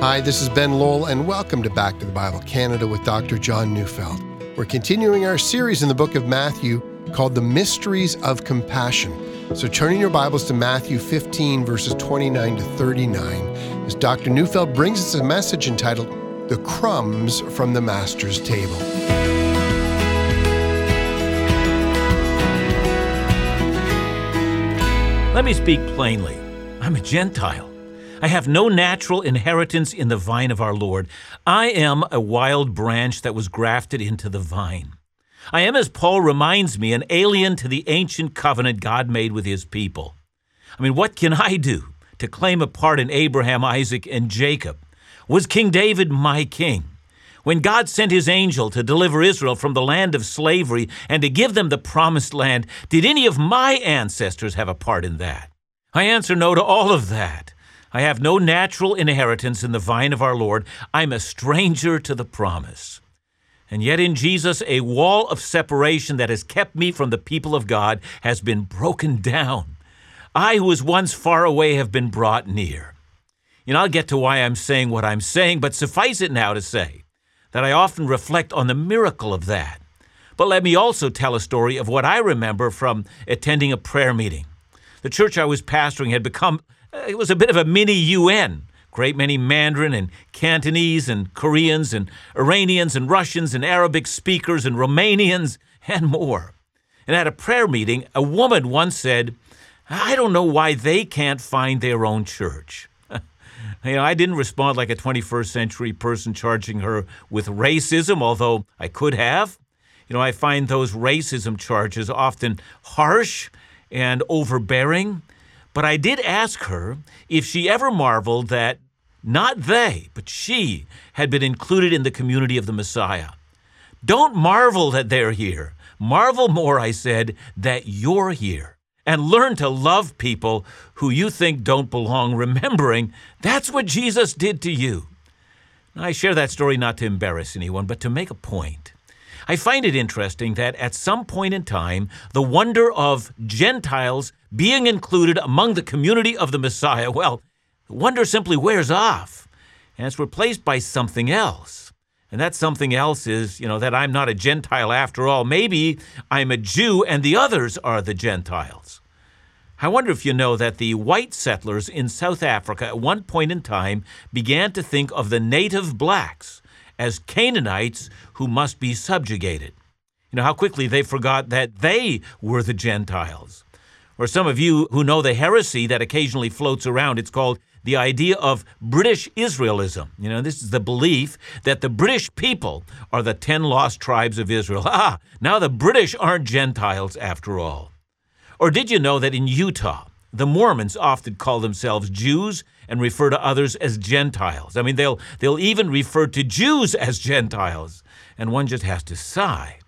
Hi, this is Ben Lowell, and welcome to Back to the Bible Canada with Dr. John Neufeld. We're continuing our series in the book of Matthew called The Mysteries of Compassion. So, turning your Bibles to Matthew 15, verses 29 to 39, as Dr. Neufeld brings us a message entitled The Crumbs from the Master's Table. Let me speak plainly. I'm a Gentile. I have no natural inheritance in the vine of our Lord. I am a wild branch that was grafted into the vine. I am, as Paul reminds me, an alien to the ancient covenant God made with his people. I mean, what can I do to claim a part in Abraham, Isaac, and Jacob? Was King David my king? When God sent his angel to deliver Israel from the land of slavery and to give them the promised land, did any of my ancestors have a part in that? I answer no to all of that. I have no natural inheritance in the vine of our Lord. I'm a stranger to the promise. And yet in Jesus, a wall of separation that has kept me from the people of God has been broken down. I, who was once far away, have been brought near. You know, I'll get to why I'm saying what I'm saying, but suffice it now to say that I often reflect on the miracle of that. But let me also tell a story of what I remember from attending a prayer meeting. The church I was pastoring had become, it was a bit of a mini UN. Great many Mandarin and Cantonese and Koreans and Iranians and Russians and Arabic speakers and Romanians and more. And at a prayer meeting, a woman once said, I don't know why they can't find their own church. You know, I didn't respond like a 21st century person charging her with racism, although I could have. You know, I find those racism charges often harsh and overbearing. But I did ask her if she ever marveled that not they, but she had been included in the community of the Messiah. Don't marvel that they're here. Marvel more, I said, that you're here and learn to love people who you think don't belong, remembering that's what Jesus did to you. I share that story not to embarrass anyone, but to make a point. I find it interesting that at some point in time, the wonder of Gentiles being included among the community of the Messiah, well, the wonder simply wears off and it's replaced by something else. And that something else is, you know, that I'm not a Gentile after all. Maybe I'm a Jew and the others are the Gentiles. I wonder if you know that the white settlers in South Africa at one point in time began to think of the native blacks as Canaanites who must be subjugated. You know how quickly they forgot that they were the Gentiles. Or some of you who know the heresy that occasionally floats around, it's called the idea of British Israelism. You know, this is the belief that the British people are the 10 lost tribes of Israel. Ah, now the British aren't Gentiles after all. Or did you know that in Utah, the Mormons often call themselves Jews and refer to others as Gentiles? I mean, they'll, they'll even refer to Jews as Gentiles. And one just has to sigh.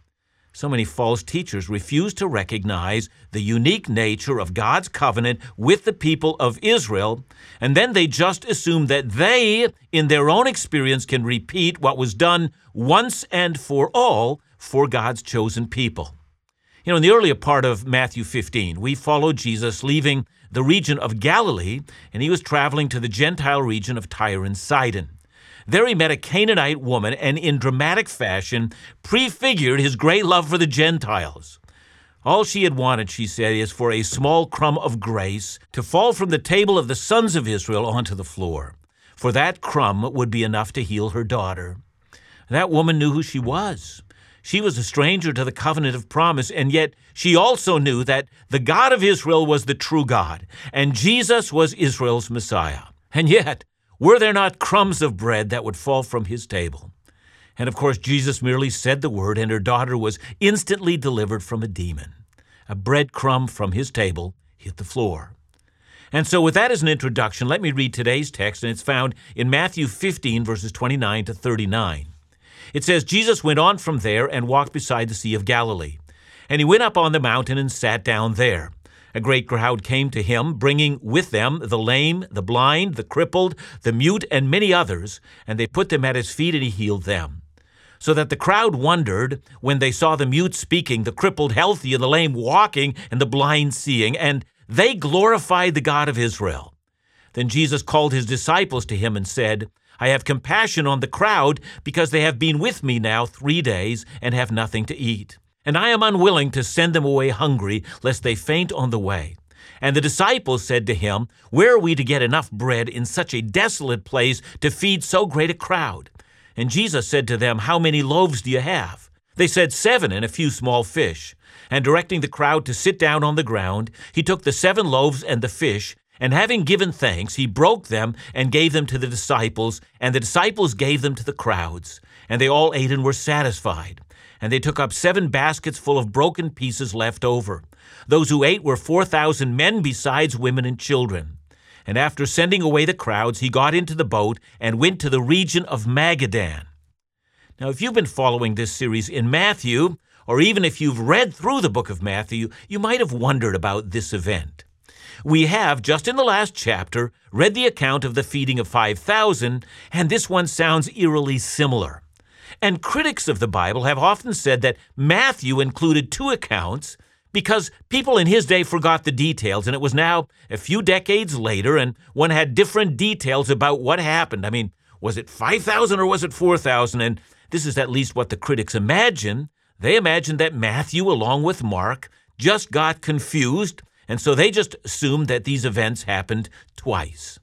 So many false teachers refuse to recognize the unique nature of God's covenant with the people of Israel, and then they just assume that they, in their own experience, can repeat what was done once and for all for God's chosen people. You know, in the earlier part of Matthew 15, we follow Jesus leaving the region of Galilee, and he was traveling to the Gentile region of Tyre and Sidon. There he met a Canaanite woman and, in dramatic fashion, prefigured his great love for the Gentiles. All she had wanted, she said, is for a small crumb of grace to fall from the table of the sons of Israel onto the floor. For that crumb would be enough to heal her daughter. That woman knew who she was. She was a stranger to the covenant of promise, and yet she also knew that the God of Israel was the true God, and Jesus was Israel's Messiah. And yet, were there not crumbs of bread that would fall from his table? And of course, Jesus merely said the word, and her daughter was instantly delivered from a demon. A bread crumb from his table hit the floor. And so, with that as an introduction, let me read today's text, and it's found in Matthew 15, verses 29 to 39. It says, Jesus went on from there and walked beside the Sea of Galilee. And he went up on the mountain and sat down there. A great crowd came to him, bringing with them the lame, the blind, the crippled, the mute, and many others, and they put them at his feet, and he healed them. So that the crowd wondered when they saw the mute speaking, the crippled healthy, and the lame walking, and the blind seeing, and they glorified the God of Israel. Then Jesus called his disciples to him and said, I have compassion on the crowd because they have been with me now three days and have nothing to eat. And I am unwilling to send them away hungry, lest they faint on the way. And the disciples said to him, Where are we to get enough bread in such a desolate place to feed so great a crowd? And Jesus said to them, How many loaves do you have? They said, Seven and a few small fish. And directing the crowd to sit down on the ground, he took the seven loaves and the fish, and having given thanks, he broke them and gave them to the disciples, and the disciples gave them to the crowds. And they all ate and were satisfied. And they took up seven baskets full of broken pieces left over. Those who ate were 4,000 men, besides women and children. And after sending away the crowds, he got into the boat and went to the region of Magadan. Now, if you've been following this series in Matthew, or even if you've read through the book of Matthew, you might have wondered about this event. We have, just in the last chapter, read the account of the feeding of 5,000, and this one sounds eerily similar. And critics of the Bible have often said that Matthew included two accounts because people in his day forgot the details, and it was now a few decades later, and one had different details about what happened. I mean, was it 5,000 or was it 4,000? And this is at least what the critics imagine. They imagine that Matthew, along with Mark, just got confused, and so they just assumed that these events happened twice.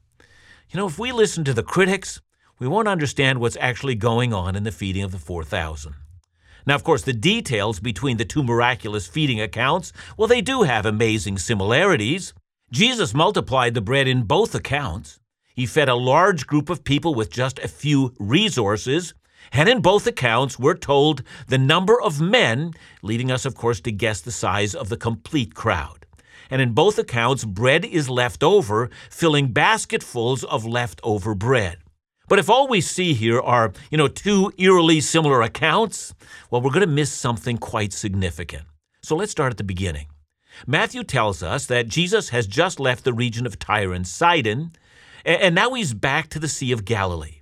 You know, if we listen to the critics, we won't understand what's actually going on in the feeding of the 4,000. Now, of course, the details between the two miraculous feeding accounts, well, they do have amazing similarities. Jesus multiplied the bread in both accounts. He fed a large group of people with just a few resources, and in both accounts, we're told the number of men, leading us, of course, to guess the size of the complete crowd. And in both accounts, bread is left over, filling basketfuls of leftover bread. But if all we see here are, you know, two eerily similar accounts, well, we're going to miss something quite significant. So let's start at the beginning. Matthew tells us that Jesus has just left the region of Tyre and Sidon, and now he's back to the Sea of Galilee.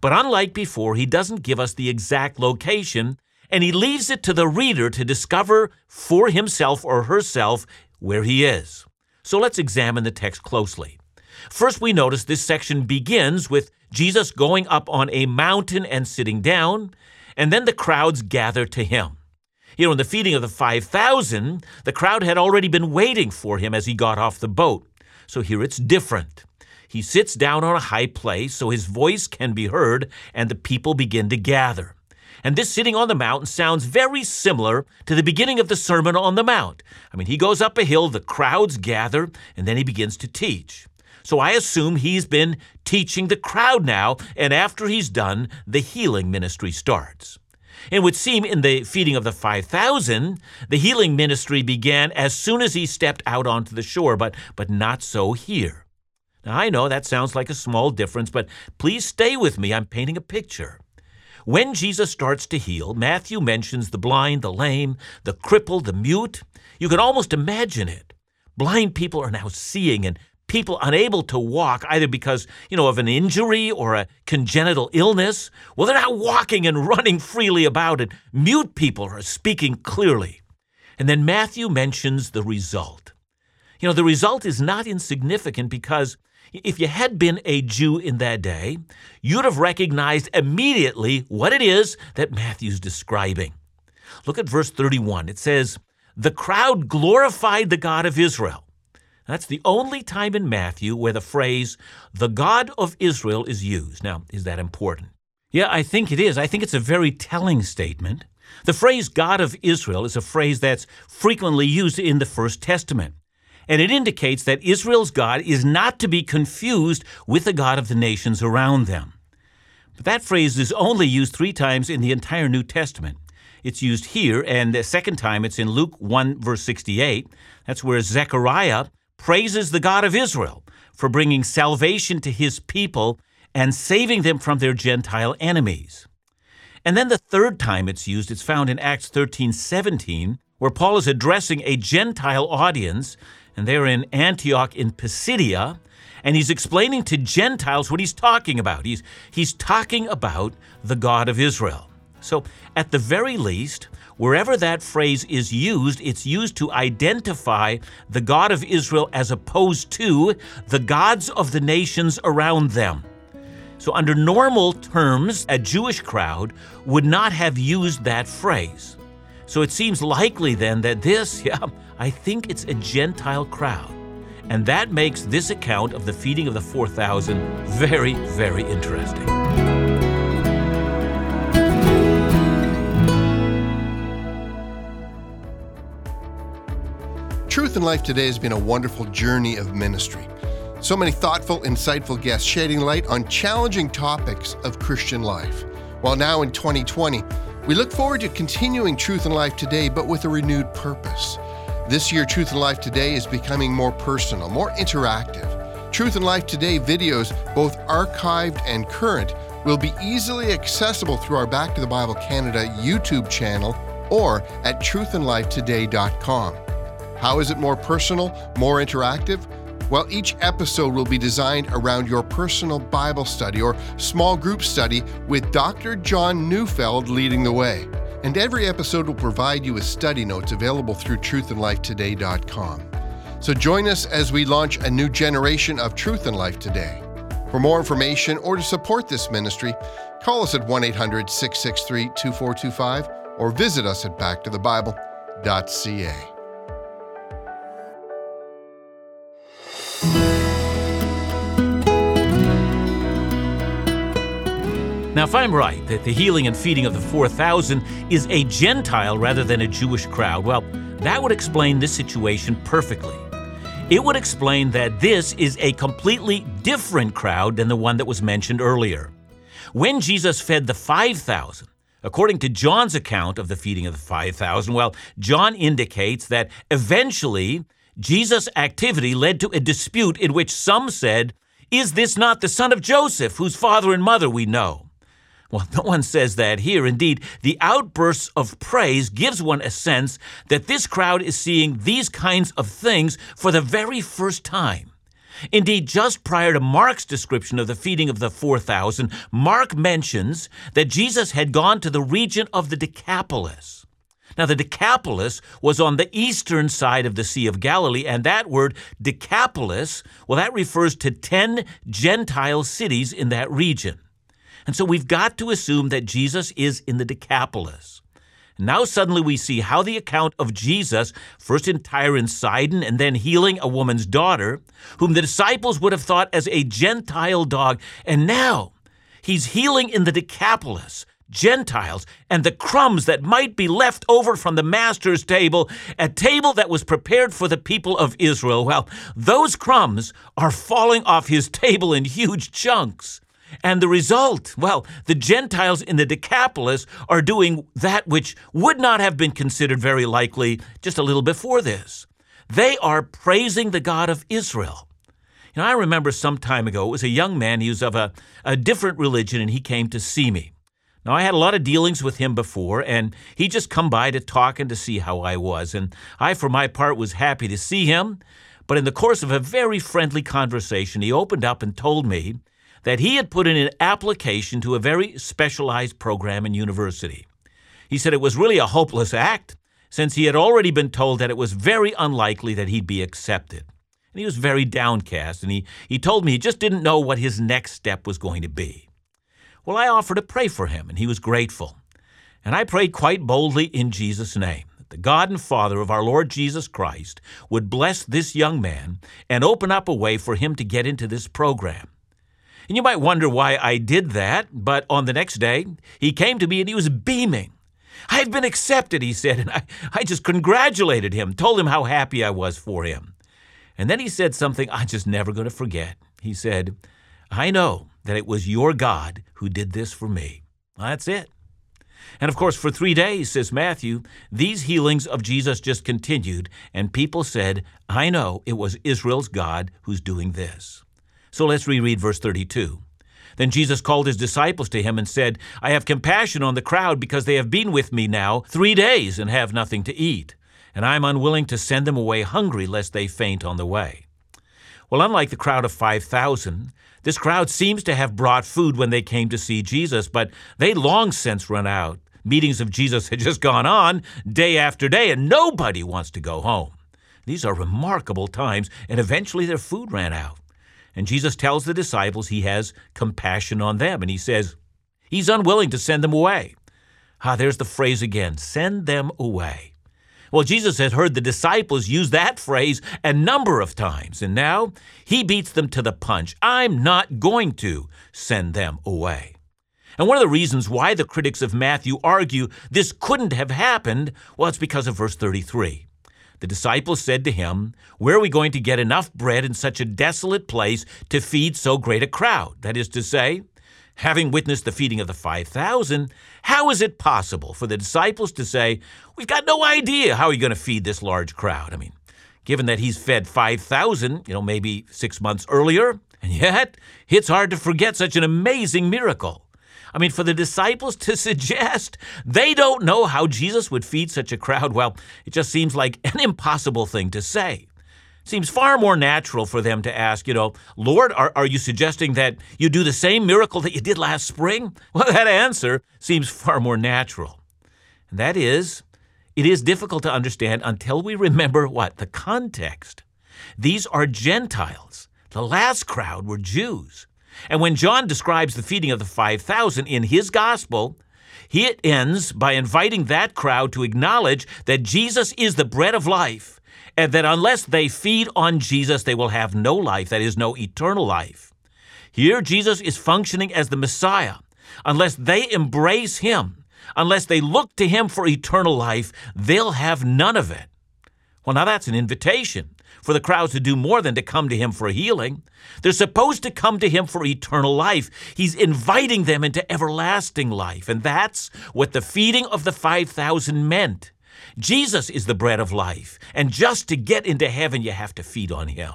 But unlike before, he doesn't give us the exact location, and he leaves it to the reader to discover for himself or herself where he is. So let's examine the text closely. First, we notice this section begins with Jesus going up on a mountain and sitting down, and then the crowds gather to him. You know, in the feeding of the 5,000, the crowd had already been waiting for him as he got off the boat. So here it's different. He sits down on a high place so his voice can be heard, and the people begin to gather. And this sitting on the mountain sounds very similar to the beginning of the Sermon on the Mount. I mean, he goes up a hill, the crowds gather, and then he begins to teach. So I assume he's been teaching the crowd now, and after he's done, the healing ministry starts. It would seem in the feeding of the 5,000, the healing ministry began as soon as he stepped out onto the shore, but, but not so here. Now, I know that sounds like a small difference, but please stay with me. I'm painting a picture. When Jesus starts to heal, Matthew mentions the blind, the lame, the crippled, the mute. You can almost imagine it. Blind people are now seeing, and people unable to walk either because, you know, of an injury or a congenital illness, well, they're now walking and running freely about it. Mute people are speaking clearly. And then Matthew mentions the result. You know, the result is not insignificant because if you had been a Jew in that day, you'd have recognized immediately what it is that Matthew's describing. Look at verse 31. It says, The crowd glorified the God of Israel. That's the only time in Matthew where the phrase, the God of Israel, is used. Now, is that important? Yeah, I think it is. I think it's a very telling statement. The phrase God of Israel is a phrase that's frequently used in the First Testament and it indicates that Israel's God is not to be confused with the God of the nations around them. But that phrase is only used three times in the entire New Testament. It's used here, and the second time it's in Luke 1, verse 68. That's where Zechariah praises the God of Israel for bringing salvation to his people and saving them from their Gentile enemies. And then the third time it's used, it's found in Acts 13, 17, where Paul is addressing a Gentile audience and they're in Antioch in Pisidia, and he's explaining to Gentiles what he's talking about. He's, he's talking about the God of Israel. So, at the very least, wherever that phrase is used, it's used to identify the God of Israel as opposed to the gods of the nations around them. So, under normal terms, a Jewish crowd would not have used that phrase. So, it seems likely then that this, yeah, I think it's a Gentile crowd. And that makes this account of the feeding of the 4,000 very, very interesting. Truth in Life today has been a wonderful journey of ministry. So many thoughtful, insightful guests shedding light on challenging topics of Christian life. While now in 2020, we look forward to continuing Truth in Life today, but with a renewed purpose. This year, Truth in Life Today is becoming more personal, more interactive. Truth in Life Today videos, both archived and current, will be easily accessible through our Back to the Bible Canada YouTube channel or at truthinlifetoday.com. How is it more personal, more interactive? Well, each episode will be designed around your personal Bible study or small group study with Dr. John Neufeld leading the way and every episode will provide you with study notes available through truthinlifetoday.com. So join us as we launch a new generation of Truth in Life Today. For more information or to support this ministry, call us at 1 800 663 2425 or visit us at backtothebible.ca. Now, if I'm right that the healing and feeding of the 4,000 is a Gentile rather than a Jewish crowd, well, that would explain this situation perfectly. It would explain that this is a completely different crowd than the one that was mentioned earlier. When Jesus fed the 5,000, according to John's account of the feeding of the 5,000, well, John indicates that eventually Jesus' activity led to a dispute in which some said, Is this not the son of Joseph, whose father and mother we know? Well, no one says that here. Indeed, the outbursts of praise gives one a sense that this crowd is seeing these kinds of things for the very first time. Indeed, just prior to Mark's description of the feeding of the 4,000, Mark mentions that Jesus had gone to the region of the Decapolis. Now, the Decapolis was on the eastern side of the Sea of Galilee, and that word Decapolis, well, that refers to 10 Gentile cities in that region. And so we've got to assume that Jesus is in the Decapolis. Now suddenly we see how the account of Jesus, first in Tyre and Sidon and then healing a woman's daughter, whom the disciples would have thought as a Gentile dog, and now he's healing in the Decapolis, Gentiles, and the crumbs that might be left over from the master's table, a table that was prepared for the people of Israel. Well, those crumbs are falling off his table in huge chunks. And the result, well, the Gentiles in the Decapolis are doing that which would not have been considered very likely just a little before this. They are praising the God of Israel. You know, I remember some time ago, it was a young man, he was of a, a different religion, and he came to see me. Now, I had a lot of dealings with him before, and he just come by to talk and to see how I was. And I, for my part, was happy to see him. But in the course of a very friendly conversation, he opened up and told me that he had put in an application to a very specialized program in university. He said it was really a hopeless act, since he had already been told that it was very unlikely that he'd be accepted. And he was very downcast, and he, he told me he just didn't know what his next step was going to be. Well, I offered to pray for him, and he was grateful. And I prayed quite boldly in Jesus' name that the God and Father of our Lord Jesus Christ would bless this young man and open up a way for him to get into this program. And you might wonder why I did that, but on the next day, he came to me and he was beaming. I've been accepted, he said, and I, I just congratulated him, told him how happy I was for him. And then he said something I'm just never going to forget. He said, I know that it was your God who did this for me. That's it. And of course, for three days, says Matthew, these healings of Jesus just continued, and people said, I know it was Israel's God who's doing this. So let's reread verse 32. Then Jesus called his disciples to him and said, I have compassion on the crowd because they have been with me now three days and have nothing to eat, and I am unwilling to send them away hungry lest they faint on the way. Well, unlike the crowd of 5,000, this crowd seems to have brought food when they came to see Jesus, but they long since run out. meetings of Jesus had just gone on day after day, and nobody wants to go home. These are remarkable times, and eventually their food ran out. And Jesus tells the disciples he has compassion on them, and he says he's unwilling to send them away. Ah, there's the phrase again send them away. Well, Jesus had heard the disciples use that phrase a number of times, and now he beats them to the punch. I'm not going to send them away. And one of the reasons why the critics of Matthew argue this couldn't have happened, well, it's because of verse 33. The disciples said to him, Where are we going to get enough bread in such a desolate place to feed so great a crowd? That is to say, having witnessed the feeding of the 5,000, how is it possible for the disciples to say, We've got no idea how you're going to feed this large crowd? I mean, given that he's fed 5,000, you know, maybe six months earlier, and yet it's hard to forget such an amazing miracle. I mean, for the disciples to suggest they don't know how Jesus would feed such a crowd, well, it just seems like an impossible thing to say. It seems far more natural for them to ask, you know, Lord, are, are you suggesting that you do the same miracle that you did last spring? Well, that answer seems far more natural. And that is, it is difficult to understand until we remember what? The context. These are Gentiles. The last crowd were Jews. And when John describes the feeding of the 5,000 in his gospel, he ends by inviting that crowd to acknowledge that Jesus is the bread of life, and that unless they feed on Jesus, they will have no life, that is, no eternal life. Here, Jesus is functioning as the Messiah. Unless they embrace him, unless they look to him for eternal life, they'll have none of it. Well, now that's an invitation for the crowds to do more than to come to him for healing. They're supposed to come to him for eternal life. He's inviting them into everlasting life. And that's what the feeding of the 5,000 meant. Jesus is the bread of life. And just to get into heaven, you have to feed on him.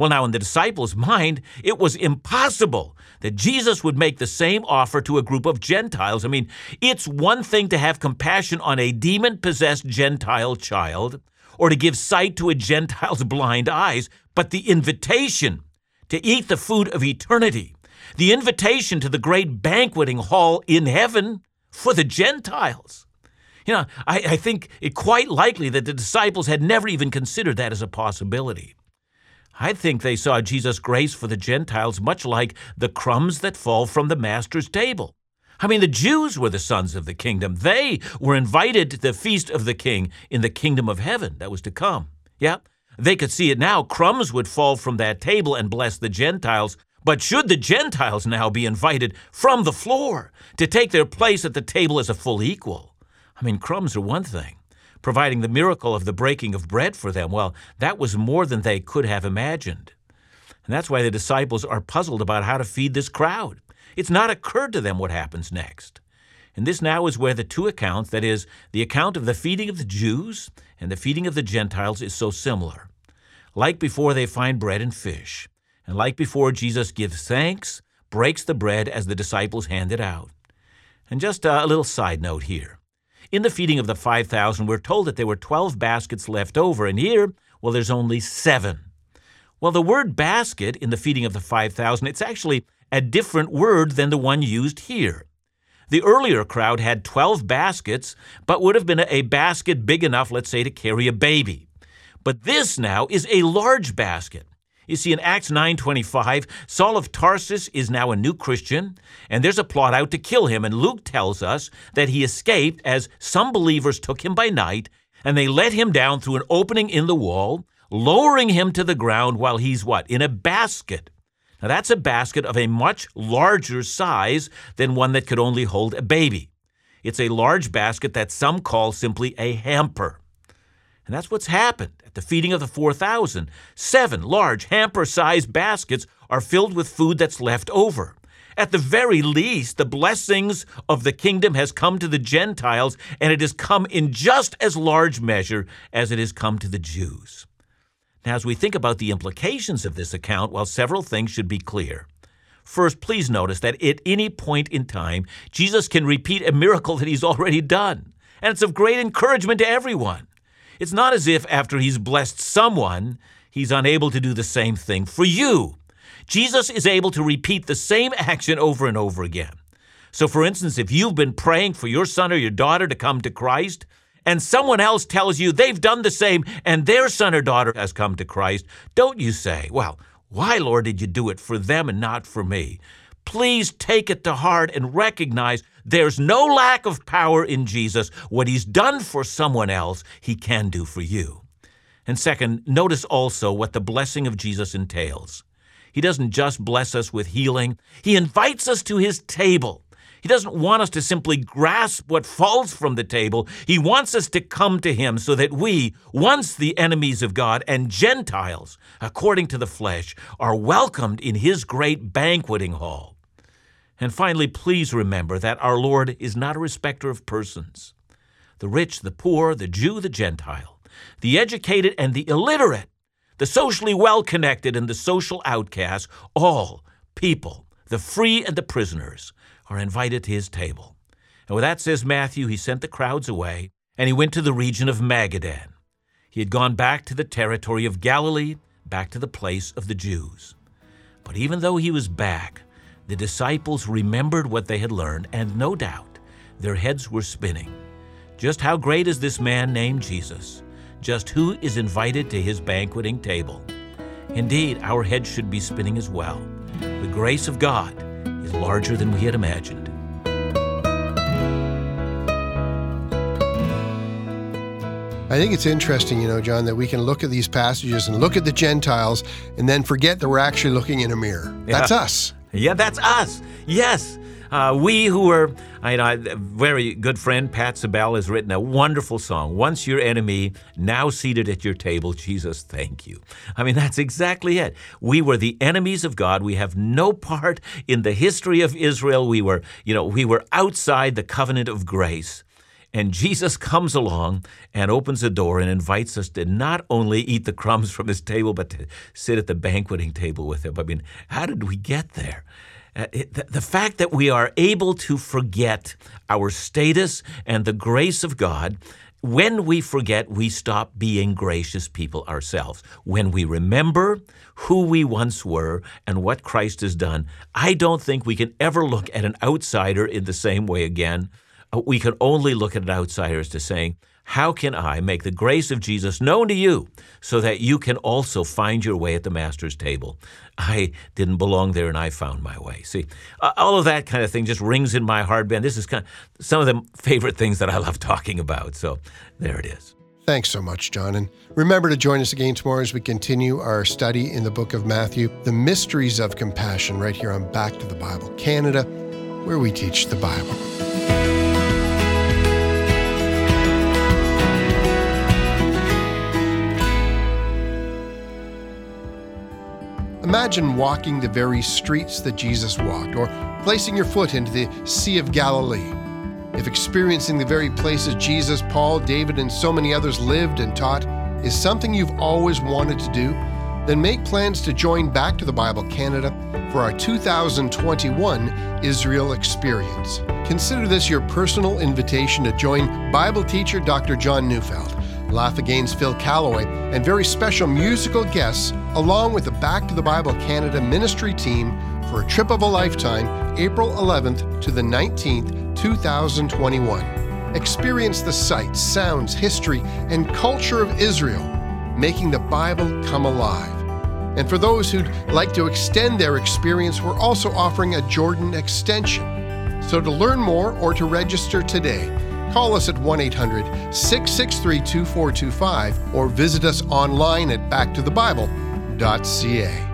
Well, now, in the disciples' mind, it was impossible that Jesus would make the same offer to a group of Gentiles. I mean, it's one thing to have compassion on a demon possessed Gentile child, or to give sight to a Gentile's blind eyes, but the invitation to eat the food of eternity, the invitation to the great banqueting hall in heaven for the Gentiles. You know, I, I think it quite likely that the disciples had never even considered that as a possibility. I think they saw Jesus' grace for the Gentiles much like the crumbs that fall from the Master's table. I mean, the Jews were the sons of the kingdom. They were invited to the feast of the king in the kingdom of heaven that was to come. Yeah, they could see it now. Crumbs would fall from that table and bless the Gentiles. But should the Gentiles now be invited from the floor to take their place at the table as a full equal? I mean, crumbs are one thing. Providing the miracle of the breaking of bread for them, well, that was more than they could have imagined. And that's why the disciples are puzzled about how to feed this crowd. It's not occurred to them what happens next. And this now is where the two accounts, that is, the account of the feeding of the Jews and the feeding of the Gentiles, is so similar. Like before, they find bread and fish. And like before, Jesus gives thanks, breaks the bread as the disciples hand it out. And just a little side note here. In the feeding of the 5,000, we're told that there were 12 baskets left over, and here, well, there's only seven. Well, the word basket in the feeding of the 5,000, it's actually a different word than the one used here. The earlier crowd had 12 baskets, but would have been a basket big enough, let's say, to carry a baby. But this now is a large basket. You see, in Acts 9:25, Saul of Tarsus is now a new Christian, and there's a plot out to kill him. And Luke tells us that he escaped as some believers took him by night, and they let him down through an opening in the wall, lowering him to the ground while he's what? In a basket. Now, that's a basket of a much larger size than one that could only hold a baby. It's a large basket that some call simply a hamper. And that's what's happened at the feeding of the 4,000. Seven large hamper sized baskets are filled with food that's left over. At the very least, the blessings of the kingdom has come to the Gentiles, and it has come in just as large measure as it has come to the Jews. Now, as we think about the implications of this account, well, several things should be clear. First, please notice that at any point in time, Jesus can repeat a miracle that he's already done, and it's of great encouragement to everyone. It's not as if after he's blessed someone, he's unable to do the same thing for you. Jesus is able to repeat the same action over and over again. So, for instance, if you've been praying for your son or your daughter to come to Christ, and someone else tells you they've done the same and their son or daughter has come to Christ, don't you say, Well, why, Lord, did you do it for them and not for me? Please take it to heart and recognize there's no lack of power in Jesus. What he's done for someone else, he can do for you. And second, notice also what the blessing of Jesus entails. He doesn't just bless us with healing, he invites us to his table. He doesn't want us to simply grasp what falls from the table. He wants us to come to Him so that we, once the enemies of God and Gentiles, according to the flesh, are welcomed in His great banqueting hall. And finally, please remember that our Lord is not a respecter of persons. The rich, the poor, the Jew, the Gentile, the educated and the illiterate, the socially well connected and the social outcast, all people, the free and the prisoners, are invited to his table. And with that, says Matthew, he sent the crowds away, and he went to the region of Magadan. He had gone back to the territory of Galilee, back to the place of the Jews. But even though he was back, the disciples remembered what they had learned, and no doubt their heads were spinning. Just how great is this man named Jesus? Just who is invited to his banqueting table? Indeed, our heads should be spinning as well. The grace of God larger than we had imagined. I think it's interesting, you know, John, that we can look at these passages and look at the Gentiles and then forget that we're actually looking in a mirror. Yeah. That's us. Yeah, that's us. Yes. Uh, we who are, I know, a very good friend, Pat Sczebel, has written a wonderful song, Once Your Enemy, Now Seated at Your Table, Jesus, Thank You. I mean, that's exactly it. We were the enemies of God. We have no part in the history of Israel. We were, you know, we were outside the covenant of grace. And Jesus comes along and opens the door and invites us to not only eat the crumbs from his table, but to sit at the banqueting table with him. I mean, how did we get there? Uh, the, the fact that we are able to forget our status and the grace of God when we forget, we stop being gracious people ourselves. When we remember who we once were and what Christ has done, I don't think we can ever look at an outsider in the same way again. Uh, we can only look at an outsider as to saying, how can I make the grace of Jesus known to you so that you can also find your way at the Master's table? I didn't belong there and I found my way. See, all of that kind of thing just rings in my heart, Ben. This is kind of some of the favorite things that I love talking about. So there it is. Thanks so much, John. And remember to join us again tomorrow as we continue our study in the book of Matthew, The Mysteries of Compassion, right here on Back to the Bible Canada, where we teach the Bible. Imagine walking the very streets that Jesus walked, or placing your foot into the Sea of Galilee. If experiencing the very places Jesus, Paul, David, and so many others lived and taught is something you've always wanted to do, then make plans to join Back to the Bible Canada for our 2021 Israel Experience. Consider this your personal invitation to join Bible teacher Dr. John Neufeld Laugh Again's Phil Callaway, and very special musical guests, along with the Back to the Bible Canada ministry team for a trip of a lifetime, April 11th to the 19th, 2021. Experience the sights, sounds, history, and culture of Israel, making the Bible come alive. And for those who'd like to extend their experience, we're also offering a Jordan extension. So to learn more or to register today, Call us at 1 800 663 2425 or visit us online at backtothebible.ca.